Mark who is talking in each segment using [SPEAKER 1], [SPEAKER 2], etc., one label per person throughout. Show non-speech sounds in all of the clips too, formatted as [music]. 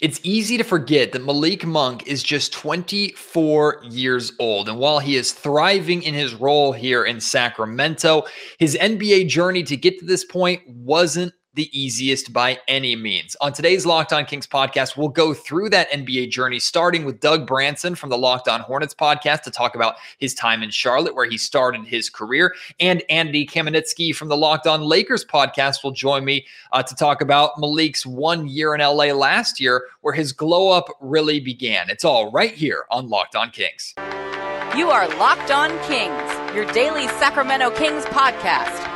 [SPEAKER 1] It's easy to forget that Malik Monk is just 24 years old. And while he is thriving in his role here in Sacramento, his NBA journey to get to this point wasn't the easiest by any means. On today's Locked On Kings podcast, we'll go through that NBA journey, starting with Doug Branson from the Locked On Hornets podcast to talk about his time in Charlotte, where he started his career. And Andy Kamenetzky from the Locked On Lakers podcast will join me uh, to talk about Malik's one year in LA last year, where his glow up really began. It's all right here on Locked On Kings.
[SPEAKER 2] You are Locked On Kings, your daily Sacramento Kings podcast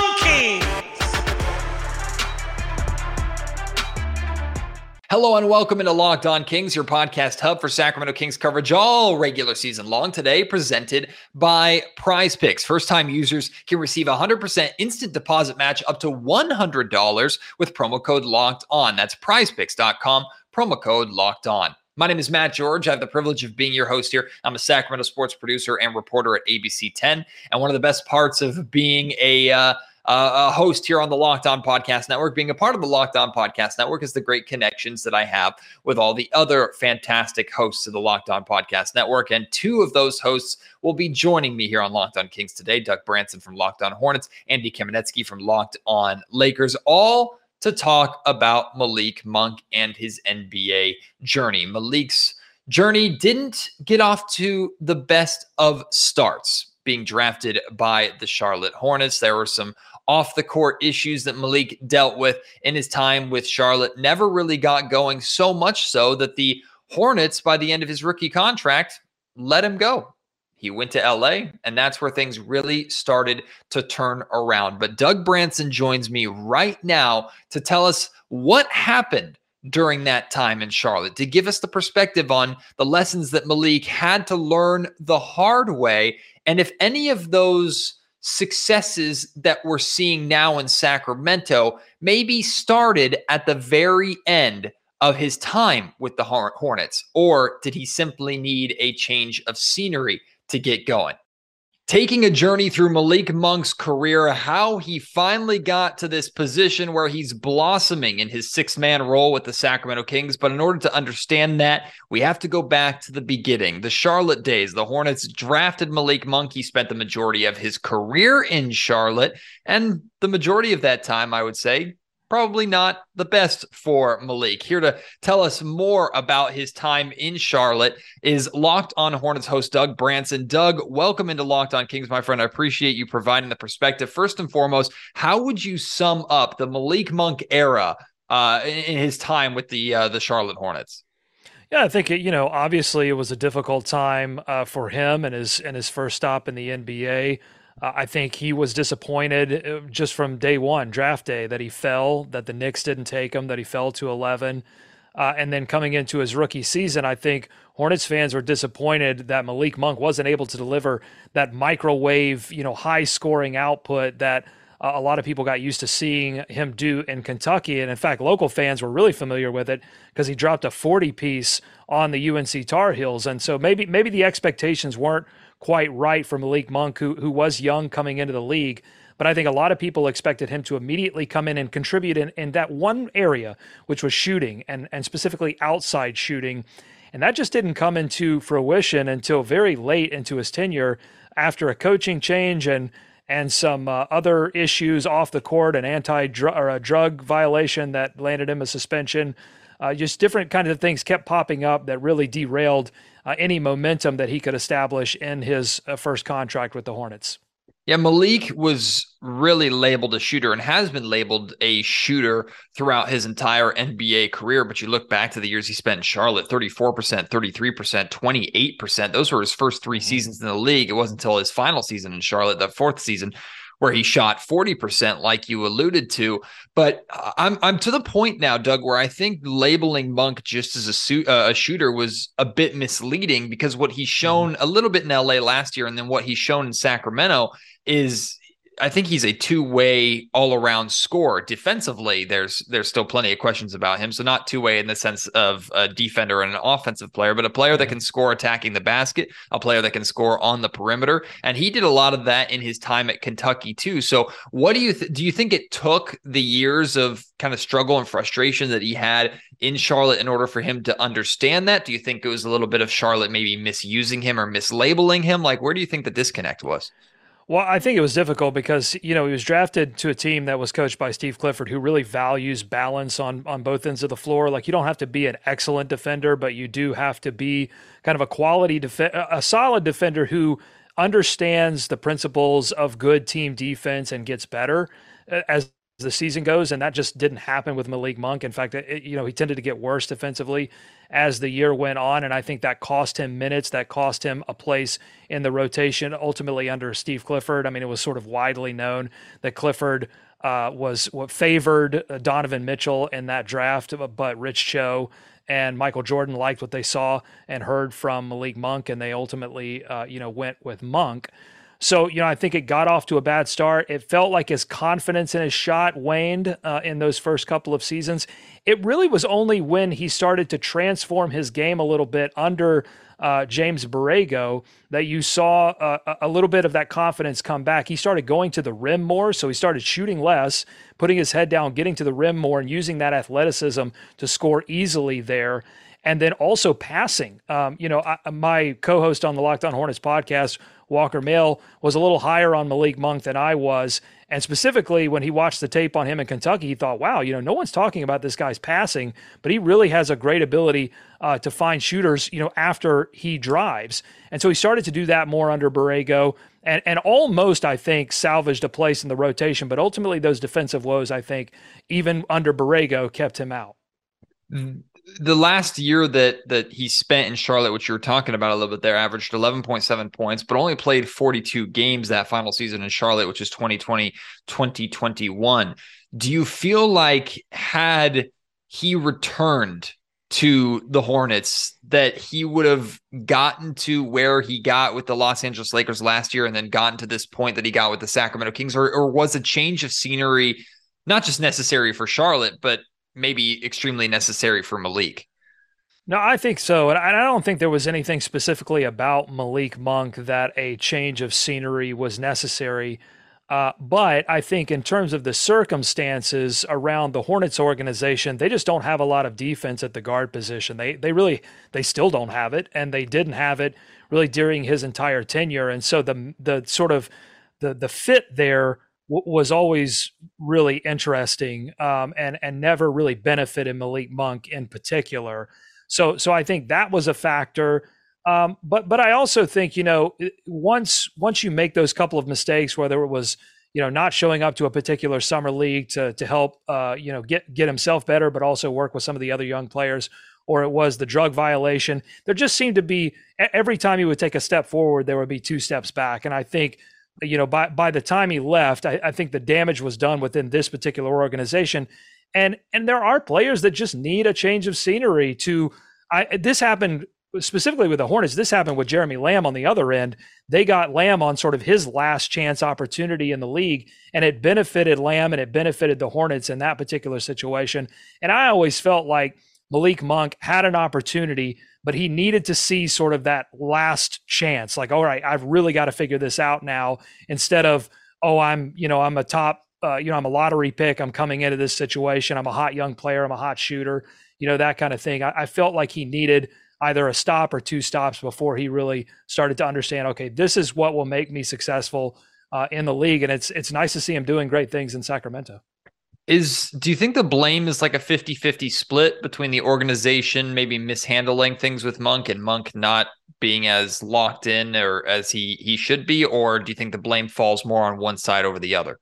[SPEAKER 1] Hello and welcome into Locked On Kings, your podcast hub for Sacramento Kings coverage all regular season long. Today, presented by Prize Picks. First time users can receive a 100% instant deposit match up to $100 with promo code Locked On. That's prizepicks.com, promo code Locked On. My name is Matt George. I have the privilege of being your host here. I'm a Sacramento sports producer and reporter at ABC 10. And one of the best parts of being a uh, a host here on the Locked On Podcast Network. Being a part of the Locked On Podcast Network is the great connections that I have with all the other fantastic hosts of the Locked On Podcast Network. And two of those hosts will be joining me here on Locked On Kings today Doug Branson from Locked On Hornets, Andy Kamenetzky from Locked On Lakers, all to talk about Malik Monk and his NBA journey. Malik's journey didn't get off to the best of starts being drafted by the Charlotte Hornets. There were some off the court issues that Malik dealt with in his time with Charlotte never really got going, so much so that the Hornets, by the end of his rookie contract, let him go. He went to LA, and that's where things really started to turn around. But Doug Branson joins me right now to tell us what happened during that time in Charlotte, to give us the perspective on the lessons that Malik had to learn the hard way, and if any of those successes that we're seeing now in Sacramento maybe started at the very end of his time with the Hornets, or did he simply need a change of scenery to get going? Taking a journey through Malik Monk's career, how he finally got to this position where he's blossoming in his six man role with the Sacramento Kings. But in order to understand that, we have to go back to the beginning, the Charlotte days. The Hornets drafted Malik Monk. He spent the majority of his career in Charlotte. And the majority of that time, I would say, probably not the best for Malik. Here to tell us more about his time in Charlotte is Locked On Hornets host Doug Branson. Doug, welcome into Locked On Kings, my friend. I appreciate you providing the perspective. First and foremost, how would you sum up the Malik Monk era uh, in his time with the uh, the Charlotte Hornets?
[SPEAKER 3] Yeah, I think it, you know obviously it was a difficult time uh, for him and his and his first stop in the NBA. Uh, I think he was disappointed uh, just from day one, draft day, that he fell, that the Knicks didn't take him, that he fell to 11. Uh, and then coming into his rookie season, I think Hornets fans were disappointed that Malik Monk wasn't able to deliver that microwave, you know, high scoring output that uh, a lot of people got used to seeing him do in Kentucky. And in fact, local fans were really familiar with it because he dropped a 40 piece on the UNC Tar Heels. And so maybe maybe the expectations weren't quite right for Malik Monk, who who was young coming into the league. But I think a lot of people expected him to immediately come in and contribute in, in that one area, which was shooting and, and specifically outside shooting. And that just didn't come into fruition until very late into his tenure after a coaching change and and some uh, other issues off the court, an anti drug violation that landed him a suspension. Uh, just different kind of things kept popping up that really derailed uh, any momentum that he could establish in his uh, first contract with the Hornets.
[SPEAKER 1] Yeah, Malik was really labeled a shooter and has been labeled a shooter throughout his entire NBA career. But you look back to the years he spent in Charlotte 34%, 33%, 28%. Those were his first three mm-hmm. seasons in the league. It wasn't until his final season in Charlotte, the fourth season, where he shot 40%, like you alluded to. But I'm I'm to the point now, Doug, where I think labeling Monk just as a, suit, uh, a shooter was a bit misleading because what he's mm-hmm. shown a little bit in LA last year and then what he's shown in Sacramento is I think he's a two-way all-around scorer. Defensively, there's there's still plenty of questions about him. So not two-way in the sense of a defender and an offensive player, but a player that can score attacking the basket, a player that can score on the perimeter, and he did a lot of that in his time at Kentucky too. So what do you th- do you think it took the years of kind of struggle and frustration that he had in Charlotte in order for him to understand that? Do you think it was a little bit of Charlotte maybe misusing him or mislabeling him? Like where do you think the disconnect was?
[SPEAKER 3] Well, I think it was difficult because you know he was drafted to a team that was coached by Steve Clifford, who really values balance on on both ends of the floor. Like you don't have to be an excellent defender, but you do have to be kind of a quality def- a solid defender who understands the principles of good team defense and gets better uh, as the season goes, and that just didn't happen with Malik Monk. In fact, it, you know he tended to get worse defensively as the year went on, and I think that cost him minutes. That cost him a place in the rotation. Ultimately, under Steve Clifford, I mean, it was sort of widely known that Clifford uh, was what favored uh, Donovan Mitchell in that draft, but Rich Cho and Michael Jordan liked what they saw and heard from Malik Monk, and they ultimately, uh, you know, went with Monk. So, you know, I think it got off to a bad start. It felt like his confidence in his shot waned uh, in those first couple of seasons. It really was only when he started to transform his game a little bit under uh, James Borrego that you saw uh, a little bit of that confidence come back. He started going to the rim more, so he started shooting less, putting his head down, getting to the rim more, and using that athleticism to score easily there and then also passing. Um, you know, I, my co-host on the Locked On Hornets podcast Walker Mail was a little higher on Malik Monk than I was. And specifically, when he watched the tape on him in Kentucky, he thought, wow, you know, no one's talking about this guy's passing, but he really has a great ability uh, to find shooters, you know, after he drives. And so he started to do that more under Borrego and, and almost, I think, salvaged a place in the rotation. But ultimately, those defensive woes, I think, even under Borrego, kept him out.
[SPEAKER 1] The last year that that he spent in Charlotte, which you were talking about a little bit there, averaged 11.7 points, but only played 42 games that final season in Charlotte, which is 2020, 2021. Do you feel like had he returned to the Hornets that he would have gotten to where he got with the Los Angeles Lakers last year and then gotten to this point that he got with the Sacramento Kings or, or was a change of scenery not just necessary for Charlotte but maybe extremely necessary for Malik.
[SPEAKER 3] No, I think so. And I don't think there was anything specifically about Malik Monk that a change of scenery was necessary. Uh, but I think in terms of the circumstances around the Hornets organization, they just don't have a lot of defense at the guard position. They they really they still don't have it, and they didn't have it really during his entire tenure. And so the the sort of the the fit there was always really interesting um, and and never really benefited Malik Monk in particular. So so I think that was a factor. Um, but but I also think you know once once you make those couple of mistakes, whether it was you know not showing up to a particular summer league to to help uh, you know get get himself better, but also work with some of the other young players, or it was the drug violation. There just seemed to be every time he would take a step forward, there would be two steps back, and I think you know, by by the time he left, I, I, think the damage was done within this particular organization. And and there are players that just need a change of scenery to I this happened specifically with the Hornets, this happened with Jeremy Lamb on the other end. They got Lamb on sort of his last chance opportunity in the league, and it benefited Lamb and it benefited the Hornets in that particular situation. And I always felt like Malik Monk had an opportunity, but he needed to see sort of that last chance. Like, all right, I've really got to figure this out now instead of, oh, I'm, you know, I'm a top, uh, you know, I'm a lottery pick. I'm coming into this situation. I'm a hot young player. I'm a hot shooter, you know, that kind of thing. I, I felt like he needed either a stop or two stops before he really started to understand, okay, this is what will make me successful uh, in the league. And it's, it's nice to see him doing great things in Sacramento.
[SPEAKER 1] Is do you think the blame is like a 50-50 split between the organization maybe mishandling things with Monk and Monk not being as locked in or as he he should be or do you think the blame falls more on one side over the other?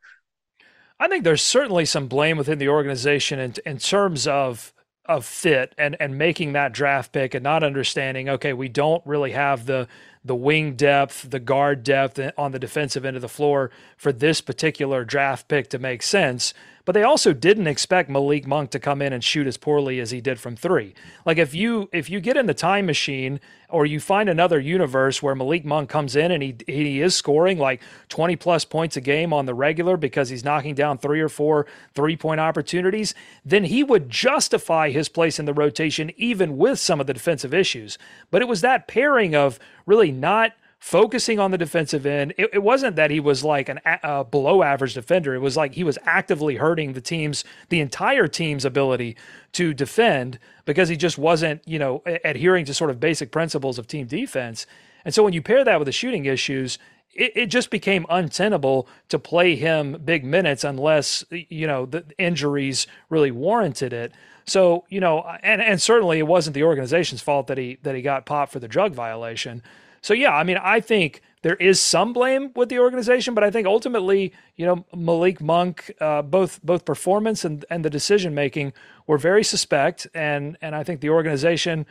[SPEAKER 3] I think there's certainly some blame within the organization in, in terms of of fit and and making that draft pick and not understanding okay we don't really have the the wing depth the guard depth eh, on the defensive end of the floor for this particular draft pick to make sense but they also didn't expect Malik Monk to come in and shoot as poorly as he did from three. Like if you if you get in the time machine or you find another universe where Malik Monk comes in and he he is scoring like 20 plus points a game on the regular because he's knocking down three or four three point opportunities, then he would justify his place in the rotation even with some of the defensive issues. But it was that pairing of really not focusing on the defensive end. It, it wasn't that he was like an a below average defender. It was like he was actively hurting the team's, the entire team's ability to defend because he just wasn't, you know, adhering to sort of basic principles of team defense. And so when you pair that with the shooting issues, it, it just became untenable to play him big minutes unless, you know, the injuries really warranted it. So, you know, and, and certainly it wasn't the organization's fault that he that he got popped for the drug violation. So yeah, I mean, I think there is some blame with the organization, but I think ultimately, you know, Malik Monk, uh, both both performance and and the decision making were very suspect, and and I think the organization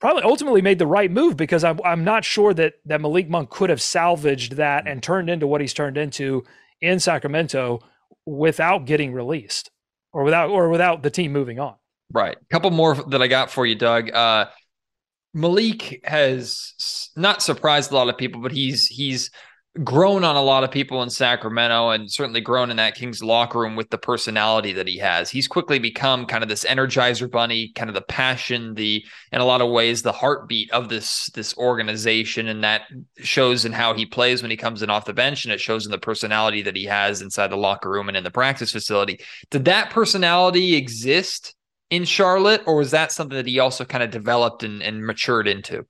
[SPEAKER 3] probably ultimately made the right move because I'm I'm not sure that that Malik Monk could have salvaged that and turned into what he's turned into in Sacramento without getting released or without or without the team moving on.
[SPEAKER 1] Right. A couple more that I got for you, Doug. Uh, Malik has not surprised a lot of people, but he's he's grown on a lot of people in Sacramento and certainly grown in that Kings locker room with the personality that he has. He's quickly become kind of this energizer bunny, kind of the passion, the in a lot of ways the heartbeat of this this organization and that shows in how he plays when he comes in off the bench and it shows in the personality that he has inside the locker room and in the practice facility. Did that personality exist in Charlotte, or was that something that he also kind of developed and, and matured into?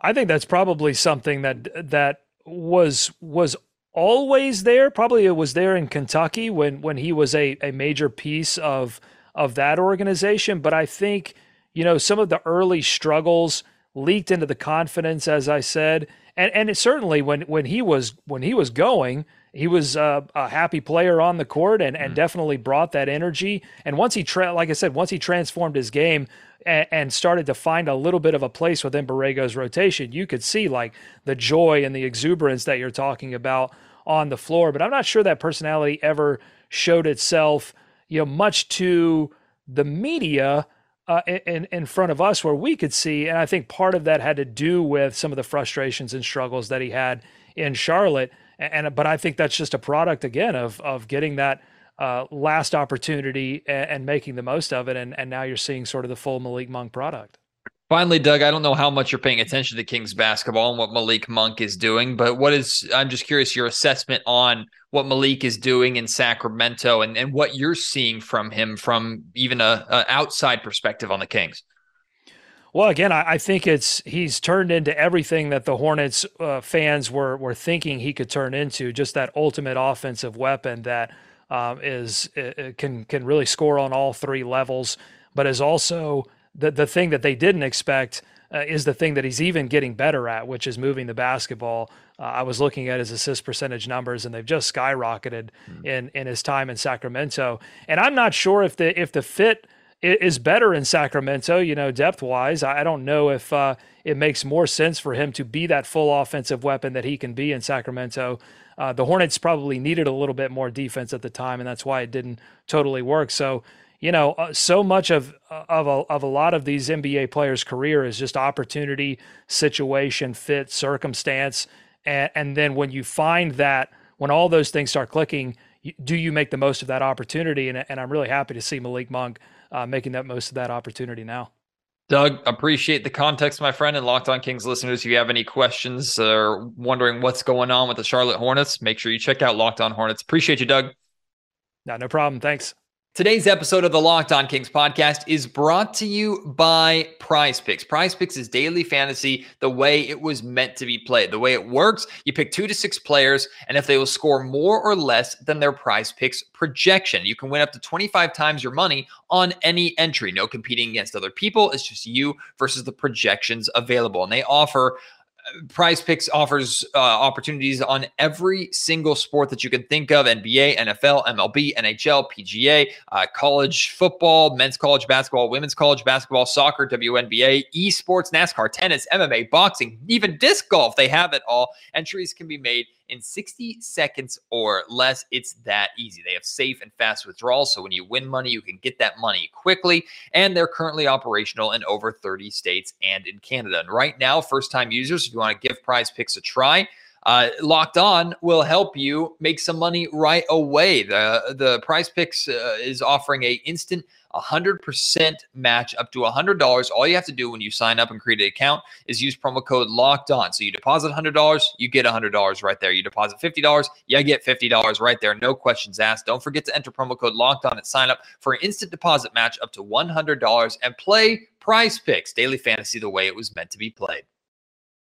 [SPEAKER 3] I think that's probably something that that was was always there. Probably it was there in Kentucky when when he was a, a major piece of of that organization. But I think, you know, some of the early struggles leaked into the confidence, as I said. And and certainly when when he was when he was going, he was uh, a happy player on the court and, and mm. definitely brought that energy. And once he, tra- like I said, once he transformed his game and, and, started to find a little bit of a place within Borrego's rotation, you could see like the joy and the exuberance that you're talking about on the floor. But I'm not sure that personality ever showed itself, you know, much to the media. Uh, in in front of us, where we could see, and I think part of that had to do with some of the frustrations and struggles that he had in Charlotte and, but I think that's just a product again of of getting that uh, last opportunity and, and, making the most of it, and and now you're seeing sort of the full Malik Monk product.
[SPEAKER 1] Finally, Doug, I don't know how much you're paying attention to Kings basketball and what Malik Monk is doing, but what is I'm just curious your assessment on what Malik is doing in Sacramento and, and what you're seeing from him from even a, a outside perspective on the Kings.
[SPEAKER 3] Well, again, I, I, think it's he's turned into everything that the Hornets uh, fans were were thinking he could turn into. Just that ultimate offensive weapon that um, is can can really score on all three levels, but is also the the thing that they didn't expect. Uh, is the thing that he's even getting better at, which is moving the basketball. Uh, I was looking at his assist percentage numbers, and they've just skyrocketed mm. in in his time in Sacramento. And I'm not sure if the if the fit is better in Sacramento, you know, depth wise. I don't know if uh, it makes more sense for him to be that full offensive weapon that he can be in Sacramento Uh, the Hornets probably needed a little bit more defense at the time, and that's why it didn't totally work. So, you know, uh, so much of of a, of a lot of these NBA players' career is just opportunity, situation, fit, circumstance, and, and then when you find that, when all those things start clicking, do you make the most of that opportunity? And, and I'm really happy to see Malik Monk uh, making that most of that opportunity now.
[SPEAKER 1] Doug, appreciate the context, my friend, and Locked On Kings listeners. If you have any questions or wondering what's going on with the Charlotte Hornets, make sure you check out Locked On Hornets. Appreciate you, Doug.
[SPEAKER 3] No, no problem. Thanks.
[SPEAKER 1] Today's episode of the Locked On Kings podcast is brought to you by Prize Picks. Prize Picks is daily fantasy the way it was meant to be played. The way it works, you pick two to six players, and if they will score more or less than their Prize Picks projection, you can win up to 25 times your money on any entry. No competing against other people. It's just you versus the projections available. And they offer Prize Picks offers uh, opportunities on every single sport that you can think of NBA, NFL, MLB, NHL, PGA, uh, college football, men's college basketball, women's college basketball, soccer, WNBA, esports, NASCAR, tennis, MMA, boxing, even disc golf. They have it all. Entries can be made in 60 seconds or less. It's that easy. They have safe and fast withdrawals. So when you win money, you can get that money quickly. And they're currently operational in over 30 states and in Canada. And right now, first time users, if you want to give prize picks a try, uh, Locked On will help you make some money right away. The the Prize Picks uh, is offering a instant 100% match up to $100. All you have to do when you sign up and create an account is use promo code locked on. So you deposit $100, you get $100 right there. You deposit $50, you get $50 right there. No questions asked. Don't forget to enter promo code locked on at sign up for an instant deposit match up to $100 and play prize picks, daily fantasy the way it was meant to be played.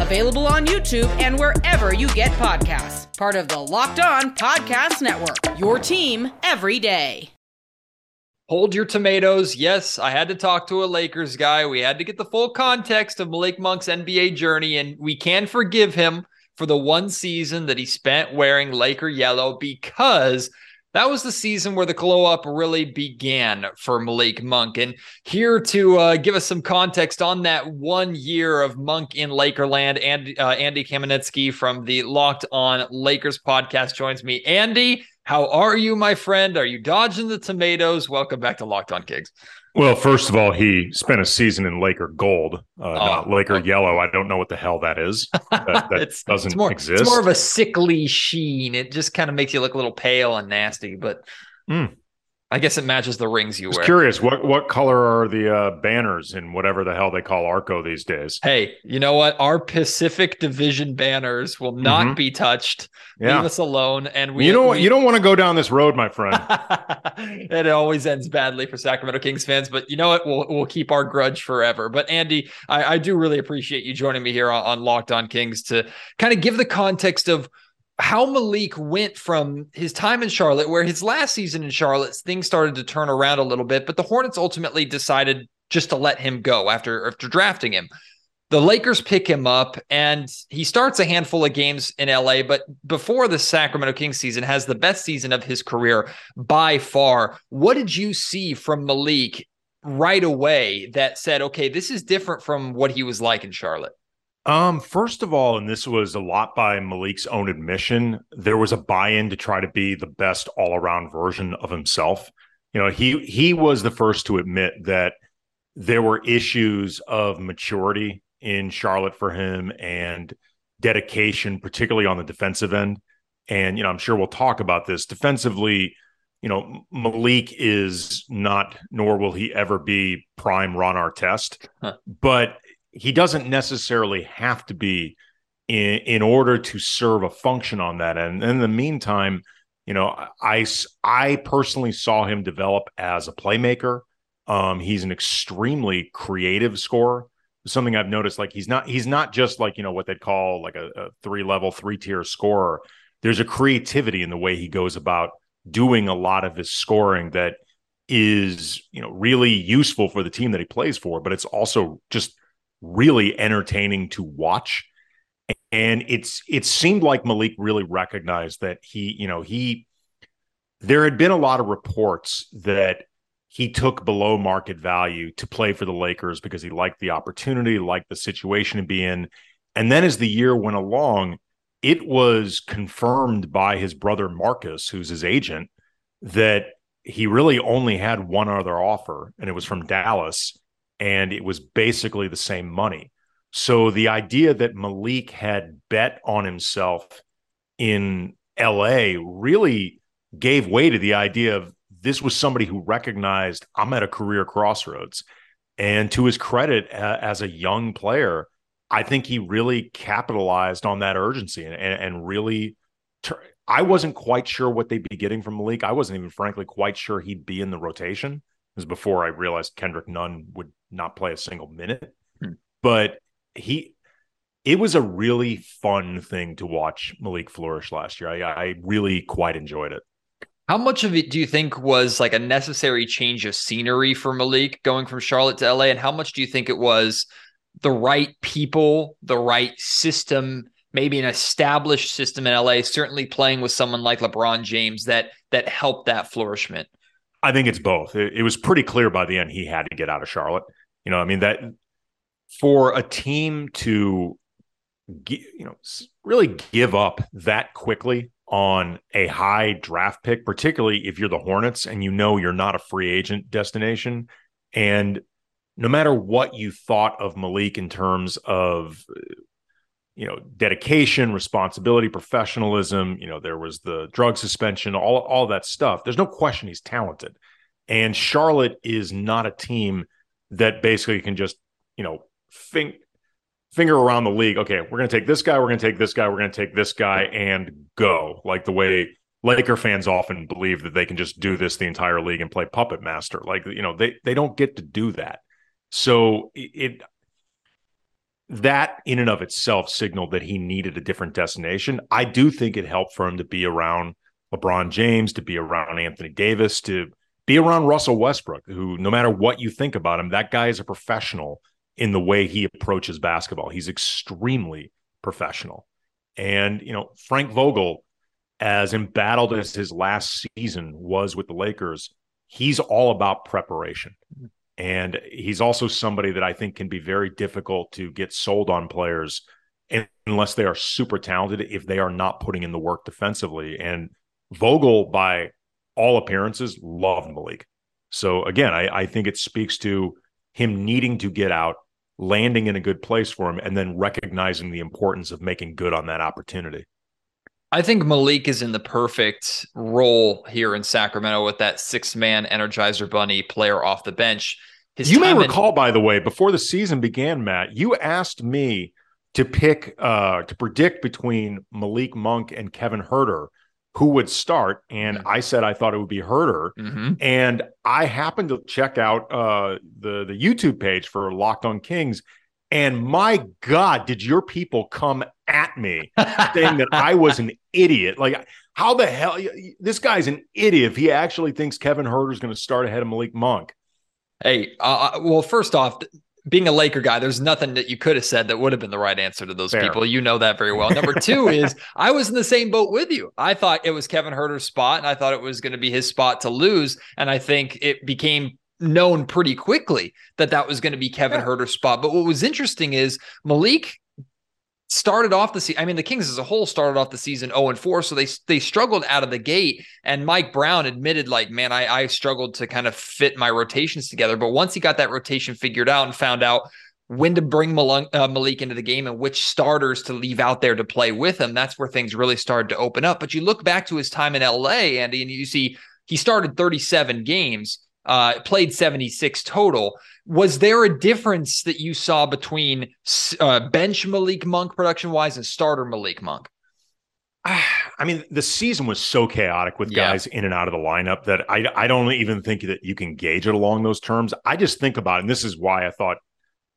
[SPEAKER 2] available on YouTube and wherever you get podcasts. Part of the Locked On Podcast Network. Your team every day.
[SPEAKER 1] Hold your tomatoes. Yes, I had to talk to a Lakers guy. We had to get the full context of Malik Monk's NBA journey, and we can forgive him for the one season that he spent wearing Laker yellow because that was the season where the glow up really began for Malik Monk. And here to uh, give us some context on that one year of Monk in Lakerland, and uh, Andy Kamenetzky from the Locked On Lakers podcast joins me. Andy, how are you, my friend? Are you dodging the tomatoes? Welcome back to Locked On Kings.
[SPEAKER 4] Well, first of all, he spent a season in Laker gold, uh, oh, not Laker okay. yellow. I don't know what the hell that is. [laughs] That, that doesn't
[SPEAKER 1] it's more,
[SPEAKER 4] exist.
[SPEAKER 1] It's more of a sickly sheen. It just kind of makes you look a little pale and nasty, but mm. I guess it matches the rings you wear.
[SPEAKER 4] Curious, what what color are the uh, banners in whatever the hell they call Arco these days?
[SPEAKER 1] Hey, you know what? Our Pacific Division banners will not mm-hmm. be touched. Yeah. Leave us alone. And we,
[SPEAKER 4] you know,
[SPEAKER 1] we,
[SPEAKER 4] you don't want to go down this road, my friend. [laughs]
[SPEAKER 1] it always ends badly for Sacramento Kings fans, but you know what? We'll we'll keep our grudge forever. But Andy, I, I do really appreciate you joining me here on, on Locked On Kings to kind of give the context of how Malik went from his time in Charlotte, where his last season in Charlotte, things started to turn around a little bit, but the Hornets ultimately decided just to let him go after after drafting him. The Lakers pick him up and he starts a handful of games in LA, but before the Sacramento Kings season has the best season of his career by far. What did you see from Malik right away that said, okay, this is different from what he was like in Charlotte?
[SPEAKER 4] Um, first of all, and this was a lot by Malik's own admission, there was a buy-in to try to be the best all-around version of himself. You know, he he was the first to admit that there were issues of maturity in Charlotte for him and dedication, particularly on the defensive end. And you know, I'm sure we'll talk about this defensively. You know, Malik is not, nor will he ever be prime Ron Artest, huh. but he doesn't necessarily have to be in, in order to serve a function on that. And in the meantime, you know, I, I personally saw him develop as a playmaker. Um, he's an extremely creative scorer. Something I've noticed, like he's not he's not just like you know what they'd call like a, a three level, three tier scorer. There's a creativity in the way he goes about doing a lot of his scoring that is, you know, really useful for the team that he plays for, but it's also just really entertaining to watch. And it's it seemed like Malik really recognized that he, you know, he there had been a lot of reports that he took below market value to play for the Lakers because he liked the opportunity, liked the situation to be in. And then as the year went along, it was confirmed by his brother Marcus, who's his agent, that he really only had one other offer, and it was from Dallas, and it was basically the same money. So the idea that Malik had bet on himself in LA really gave way to the idea of this was somebody who recognized I'm at a career crossroads. And to his credit, uh, as a young player, I think he really capitalized on that urgency and, and really. Ter- I wasn't quite sure what they'd be getting from Malik. I wasn't even, frankly, quite sure he'd be in the rotation. Was before I realized Kendrick Nunn would not play a single minute. Hmm. But he, it was a really fun thing to watch Malik flourish last year. I, I really quite enjoyed it.
[SPEAKER 1] How much of it do you think was like a necessary change of scenery for Malik going from Charlotte to LA? And how much do you think it was the right people, the right system, maybe an established system in LA, certainly playing with someone like LeBron James that that helped that flourishment?
[SPEAKER 4] I think it's both. It, it was pretty clear by the end he had to get out of Charlotte. You know, I mean that for a team to you know really give up that quickly on a high draft pick, particularly if you're the Hornets and you know you're not a free agent destination and no matter what you thought of Malik in terms of you know dedication responsibility professionalism you know there was the drug suspension all all that stuff. There's no question he's talented. And charlotte is not a team that basically can just you know fing- finger around the league. Okay we're going to take this guy we're going to take this guy we're going to take this guy and go. Like the way Laker fans often believe that they can just do this the entire league and play puppet master. Like you know they they don't get to do that. So it, that in and of itself signaled that he needed a different destination. I do think it helped for him to be around LeBron James, to be around Anthony Davis, to be around Russell Westbrook, who no matter what you think about him, that guy is a professional in the way he approaches basketball. He's extremely professional. And, you know, Frank Vogel, as embattled as his last season was with the Lakers, he's all about preparation. And he's also somebody that I think can be very difficult to get sold on players unless they are super talented if they are not putting in the work defensively. And Vogel, by all appearances, loved Malik. So again, I, I think it speaks to him needing to get out, landing in a good place for him, and then recognizing the importance of making good on that opportunity.
[SPEAKER 1] I think Malik is in the perfect role here in Sacramento with that six man Energizer Bunny player off the bench.
[SPEAKER 4] His you may recall, in- by the way, before the season began, Matt, you asked me to pick, uh, to predict between Malik Monk and Kevin Huerter who would start. And mm-hmm. I said I thought it would be Huerter. Mm-hmm. And I happened to check out uh, the, the YouTube page for Locked on Kings. And my God, did your people come at me [laughs] saying that I was an idiot? Like, how the hell? This guy's an idiot if he actually thinks Kevin Huerter is going to start ahead of Malik Monk.
[SPEAKER 1] Hey, uh, well, first off, being a Laker guy, there's nothing that you could have said that would have been the right answer to those Fair. people. You know that very well. Number [laughs] two is I was in the same boat with you. I thought it was Kevin Huerter's spot, and I thought it was going to be his spot to lose. And I think it became known pretty quickly that that was going to be Kevin yeah. Huerter's spot. But what was interesting is Malik started off the season. I mean, the Kings as a whole started off the season 0 and 4, so they they struggled out of the gate. And Mike Brown admitted, like, man, I, I struggled to kind of fit my rotations together. But once he got that rotation figured out and found out when to bring uh, Malik into the game and which starters to leave out there to play with him, that's where things really started to open up. But you look back to his time in LA, Andy, and you see he started 37 games uh, played 76 total. Was there a difference that you saw between uh, bench Malik Monk production wise and starter Malik Monk?
[SPEAKER 4] I mean, the season was so chaotic with guys yeah. in and out of the lineup that I, I don't even think that you can gauge it along those terms. I just think about it, and this is why I thought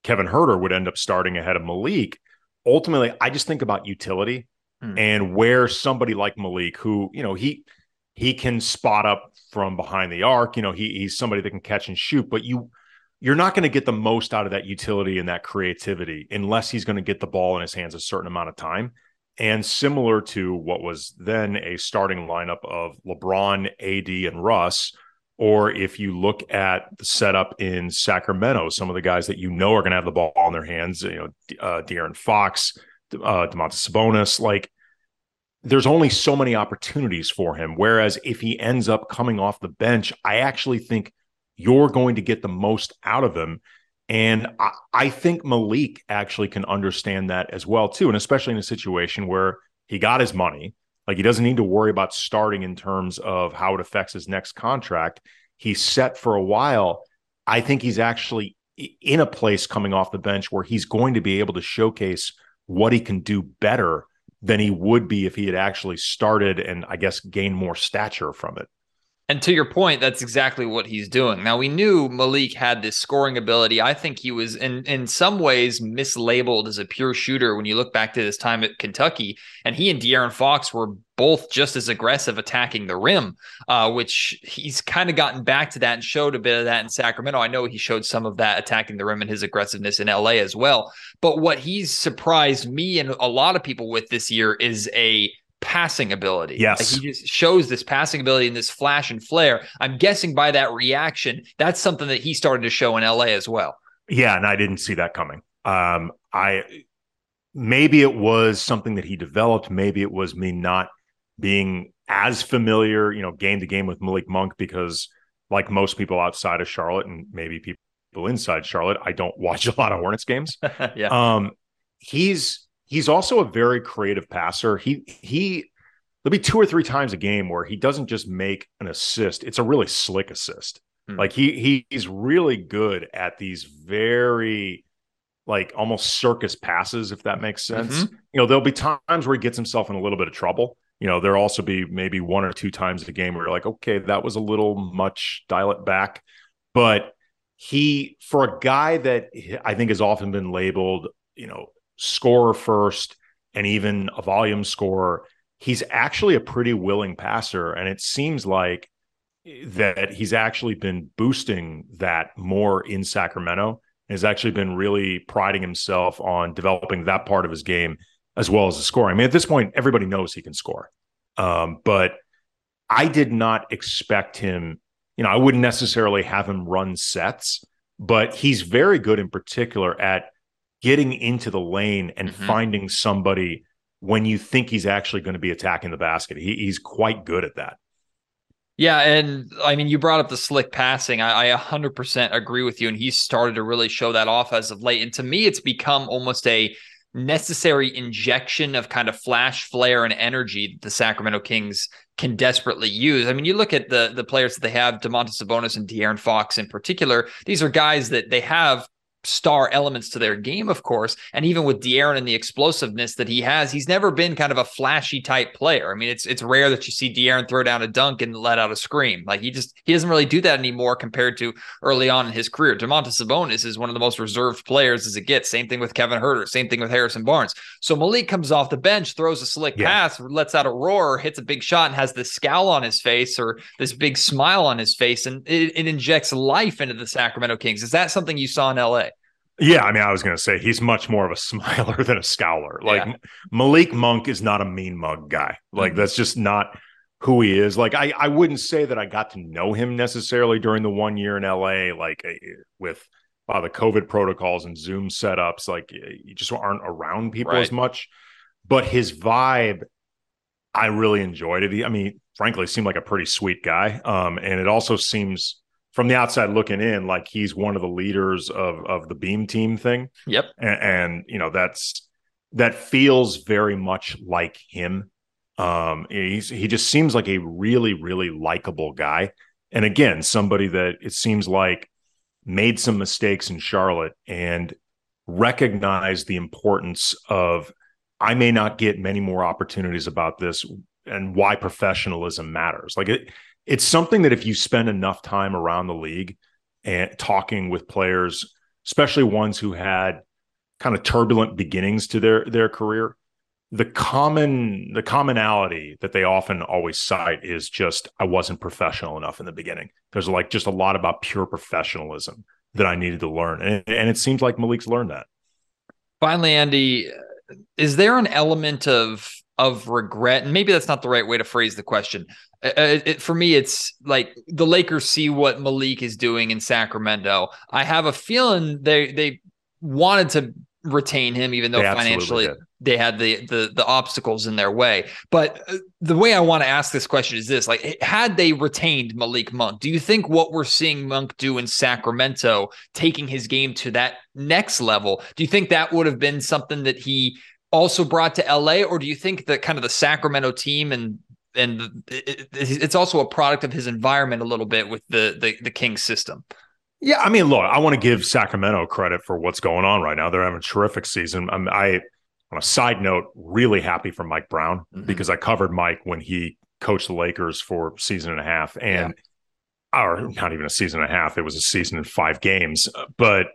[SPEAKER 4] Kevin Huerter would end up starting ahead of Malik. Ultimately, I just think about utility hmm. and where somebody like Malik, who, you know, he he can spot up from behind the arc. You know, he, he's somebody that can catch and shoot, but you you're not going to get the most out of that utility and that creativity unless he's going to get the ball in his hands a certain amount of time. And similar to what was then a starting lineup of LeBron, AD, and Russ, or if you look at the setup in Sacramento, some of the guys that you know are going to have the ball in their hands, you know, uh, De'Aaron Fox, uh, Domantas Sabonis, like there's only so many opportunities for him. Whereas if he ends up coming off the bench, I actually think you're going to get the most out of him. And I, I, think Malik actually can understand that as well, too. And especially in a situation where he got his money, like he doesn't need to worry about starting in terms of how it affects his next contract. He's set for a while. I think he's actually in a place coming off the bench where he's going to be able to showcase what he can do better than he would be if he had actually started and I guess gained more stature from it.
[SPEAKER 1] And to your point, that's exactly what he's doing. Now we knew Malik had this scoring ability. I think he was in in some ways mislabeled as a pure shooter when you look back to his time at Kentucky. And he and De'Aaron Fox were both just as aggressive attacking the rim, uh, which he's kind of gotten back to that and showed a bit of that in Sacramento. I know he showed some of that attacking the rim and his aggressiveness in LA as well. But what he's surprised me and a lot of people with this year is a passing ability.
[SPEAKER 4] Yes.
[SPEAKER 1] Like he just shows this passing ability and this flash and flare. I'm guessing by that reaction, that's something that he started to show in LA as well.
[SPEAKER 4] Yeah, and I didn't see that coming. Um, I maybe it was something that he developed, maybe it was me not being as familiar, you know, game to game with Malik Monk because like most people outside of Charlotte and maybe people inside Charlotte, I don't [laughs] watch a lot of Hornets games. [laughs]
[SPEAKER 1] yeah.
[SPEAKER 4] Um he's he's also a very creative passer. He he there'll be two or three times a game where he doesn't just make an assist; it's a really slick assist. Hmm. Like he he's really good at these very like almost circus passes, if that makes sense. Mm-hmm. You know, there'll be times where he gets himself in a little bit of trouble. You know, there'll also be maybe one or two times a game where you're like, okay, that was a little much, dial it back. But he, for a guy that I think has often been labeled, you know, scorer first and even a volume scorer, he's actually a pretty willing passer. And it seems like that he's actually been boosting that more in Sacramento and has actually been really priding himself on developing that part of his game as well as the scoring. I mean, at this point, everybody knows he can score. Um, but I did not expect him, you know, I wouldn't necessarily have him run sets, but he's very good in particular at getting into the lane and mm-hmm. finding somebody when you think he's actually going to be attacking the basket. He, he's quite good at that.
[SPEAKER 1] Yeah, and I mean, you brought up the slick passing. I, I 100% agree with you, and he's started to really show that off as of late. And to me, it's become almost a necessary injection of kind of flash, flare, and energy the Sacramento Kings can desperately use. I mean, you look at the the players that they have, Domantas Sabonis and De'Aaron Fox in particular. These are guys that they have star elements to their game, of course. And even with De'Aaron and the explosiveness that he has, he's never been kind of a flashy type player. I mean, it's it's rare that you see De'Aaron throw down a dunk and let out a scream. Like he just he doesn't really do that anymore compared to early on in his career. Domantas Sabonis is one of the most reserved players as it gets. Same thing with Kevin Huerter. Same thing with Harrison Barnes. So Malik comes off the bench, throws a slick yeah. pass, lets out a roar, hits a big shot, and has this scowl on his face or this big smile on his face, and it, it injects life into the Sacramento Kings. Is that something you saw in LA?
[SPEAKER 4] Yeah, I mean, I was going to say he's much more of a [laughs] smiler than a scowler. Like yeah. Malik Monk is not a mean mug guy. Like mm-hmm. that's just not who he is. Like I, I wouldn't say that I got to know him necessarily during the one year in LA, like eh, with uh, the COVID protocols and Zoom setups. Like you just aren't around people right. as much. But his vibe, I really enjoyed it. He, I mean, frankly, seemed like a pretty sweet guy. Um, and it also seems from the outside looking in, like he's one of the leaders of of the beam team thing.
[SPEAKER 1] Yep.
[SPEAKER 4] And, and you know, that's that feels very much like him. Um, he's he just seems like a really, really likable guy. And again, somebody that it seems like made some mistakes in Charlotte and recognized the importance of I may not get many more opportunities about this and why professionalism matters. Like it it's something that if you spend enough time around the league and talking with players, especially ones who had kind of turbulent beginnings to their their career, the common the commonality that they often always cite is just I wasn't professional enough in the beginning. There's like just a lot about pure professionalism that I needed to learn, and, and it seems like Malik's learned that.
[SPEAKER 1] Finally, Andy, is there an element of of regret? And maybe that's not the right way to phrase the question. Uh, uh, it, for me, it's like the Lakers see what Malik is doing in Sacramento. I have a feeling they they wanted to retain him, even though they financially they had the, the the obstacles in their way. But uh, the way I want to ask this question is this: like, had they retained Malik Monk, do you think what we're seeing Monk do in Sacramento, taking his game to that next level, do you think that would have been something that he also brought to LA, or do you think that kind of the Sacramento team and and it's also a product of his environment a little bit with the the, the Kings system?
[SPEAKER 4] Yeah, I mean, look, I want to give Sacramento credit for what's going on right now. They're having a terrific season. I'm, I, on a side note, really happy for Mike Brown mm-hmm. because I covered Mike when he coached the Lakers for season and a half, and yeah. or not even a season and a half. It was a season and five games. But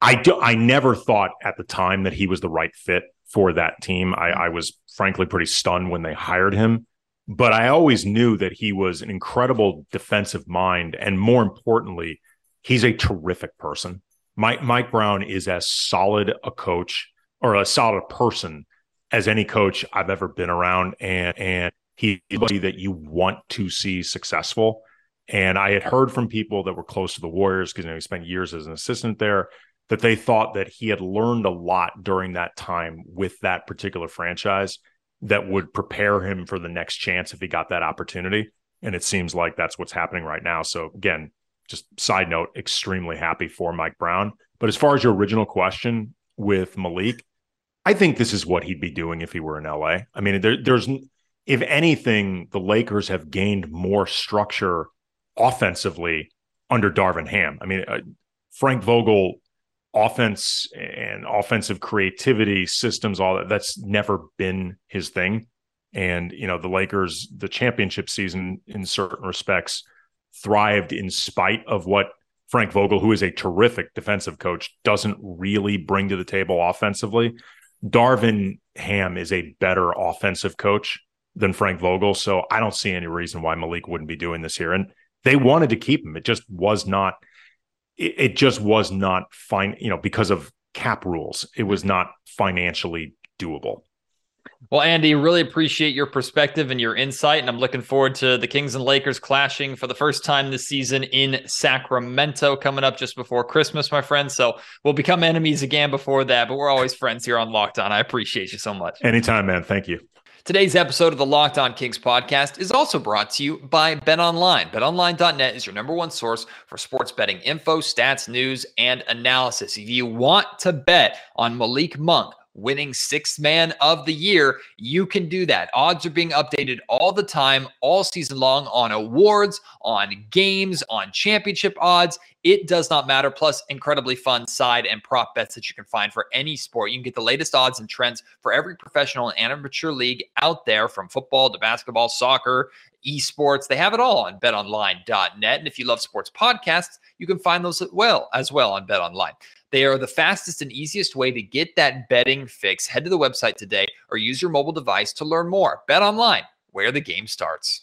[SPEAKER 4] I do, I never thought at the time that he was the right fit for that team. I, mm-hmm. I was frankly pretty stunned when they hired him but I always knew that he was an incredible defensive mind. And more importantly, he's a terrific person. Mike Mike Brown is as solid a coach or a solid person as any coach I've ever been around, and and he's somebody that you want to see successful. And I had heard from people that were close to the Warriors because you know, he spent years as an assistant there that they thought that he had learned a lot during that time with that particular franchise that would prepare him for the next chance if he got that opportunity. And it seems like that's what's happening right now. So again, just side note, extremely happy for Mike Brown. But as far as your original question with Malik, I think this is what he'd be doing if he were in LA. I mean, there, there's, if anything, the Lakers have gained more structure offensively under Darvin Ham. I mean, uh, Frank Vogel offense and offensive creativity systems all that that's never been his thing and you know the lakers the championship season in certain respects thrived in spite of what Frank Vogel, who is a terrific defensive coach, doesn't really bring to the table offensively. Darvin Ham is a better offensive coach than Frank Vogel. So I don't see any reason why Malik wouldn't be doing this here. And they wanted to keep him. It just was not, it, it just was not fine, you know, because of cap rules. It was not financially doable.
[SPEAKER 1] Well, Andy, really appreciate your perspective and your insight. And I'm looking forward to the Kings and Lakers clashing for the first time this season in Sacramento coming up just before Christmas, my friend. So we'll become enemies again before that, but we're always friends here on Locked On. I appreciate you so much.
[SPEAKER 4] Anytime, man. Thank you.
[SPEAKER 1] Today's episode of the Locked On Kings podcast is also brought to you by BetOnline. BetOnline.net is your number one source for sports betting info, stats, news, and analysis. If you want to bet on Malik Monk, winning sixth man of the year, you can do that. Odds are being updated all the time, all season long on awards, on games, on championship odds. It does not matter. Plus, incredibly fun side and prop bets that you can find for any sport. You can get the latest odds and trends for every professional and amateur league out there from football to basketball, soccer, esports. They have it all on betonline.net. And if you love sports podcasts, you can find those as well as well on BetOnline. They are the fastest and easiest way to get that betting fix. Head to the website today or use your mobile device to learn more. Bet online, where the game starts.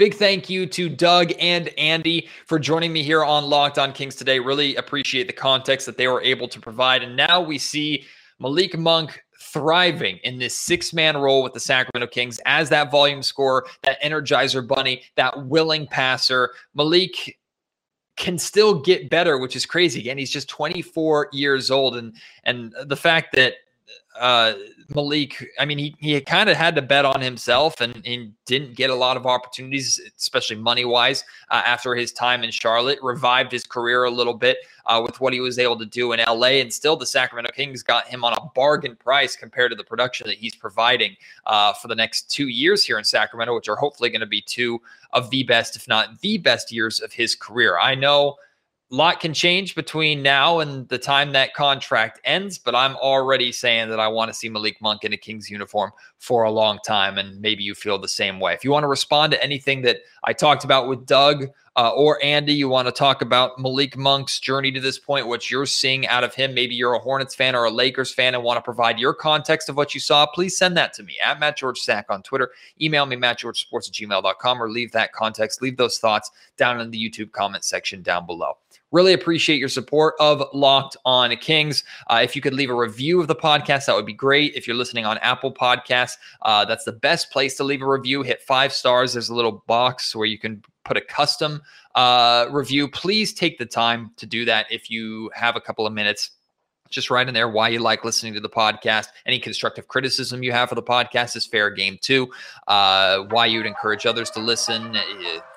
[SPEAKER 1] Big thank you to Doug and Andy for joining me here on Locked On Kings today. Really appreciate the context that they were able to provide. And now we see Malik Monk thriving in this six man role with the Sacramento Kings as that volume scorer, that energizer bunny, that willing passer. Malik can still get better, which is crazy. Again, he's just 24 years old. And, and the fact that uh, Malik, I mean, he, he kind of had to bet on himself and, and, didn't get a lot of opportunities, especially money wise, uh, after his time in Charlotte. Revived his career a little bit uh, with what he was able to do in LA. And still, the Sacramento Kings got him on a bargain price compared to the production that he's providing uh, for the next two years here in Sacramento, which are hopefully going to be two of the best, if not the best years of his career. I know lot can change between now and the time that contract ends, but I'm already saying that I want to see Malik Monk in a Kings uniform for a long time. And maybe you feel the same way. If you want to respond to anything that I talked about with Doug uh, or Andy, you want to talk about Malik Monk's journey to this point, what you're seeing out of him. Maybe you're a Hornets fan or a Lakers fan and want to provide your context of what you saw. Please send that to me at Matt George Sack on Twitter. Email me, mattgeorgesports at gmail.com, or leave that context, leave those thoughts down in the YouTube comment section down below. Really appreciate your support of Locked On Kings. Uh, if you could leave a review of the podcast, that would be great. If you're listening on Apple Podcasts, uh, that's the best place to leave a review. Hit five stars. There's a little box where you can put a custom uh, review. Please take the time to do that if you have a couple of minutes just write in there why you like listening to the podcast. Any constructive criticism you have for the podcast is fair game too. Uh, why you would encourage others to listen.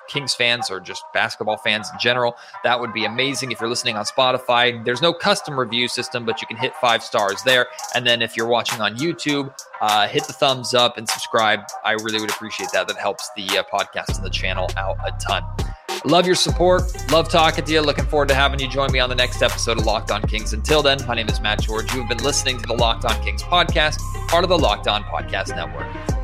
[SPEAKER 1] Kings fans or just basketball fans in general. That would be amazing. If you're listening on Spotify, there's no custom review system, but you can hit five stars there. And then if you're watching on YouTube, uh, hit the thumbs up and subscribe. I really would appreciate that. That helps the uh, podcast and the channel out a ton. Love your support. Love talking to you. Looking forward to having you join me on the next episode of Locked On Kings. Until then, my name is Matt George. You have been listening to the Locked On Kings podcast, part of the Locked On Podcast Network.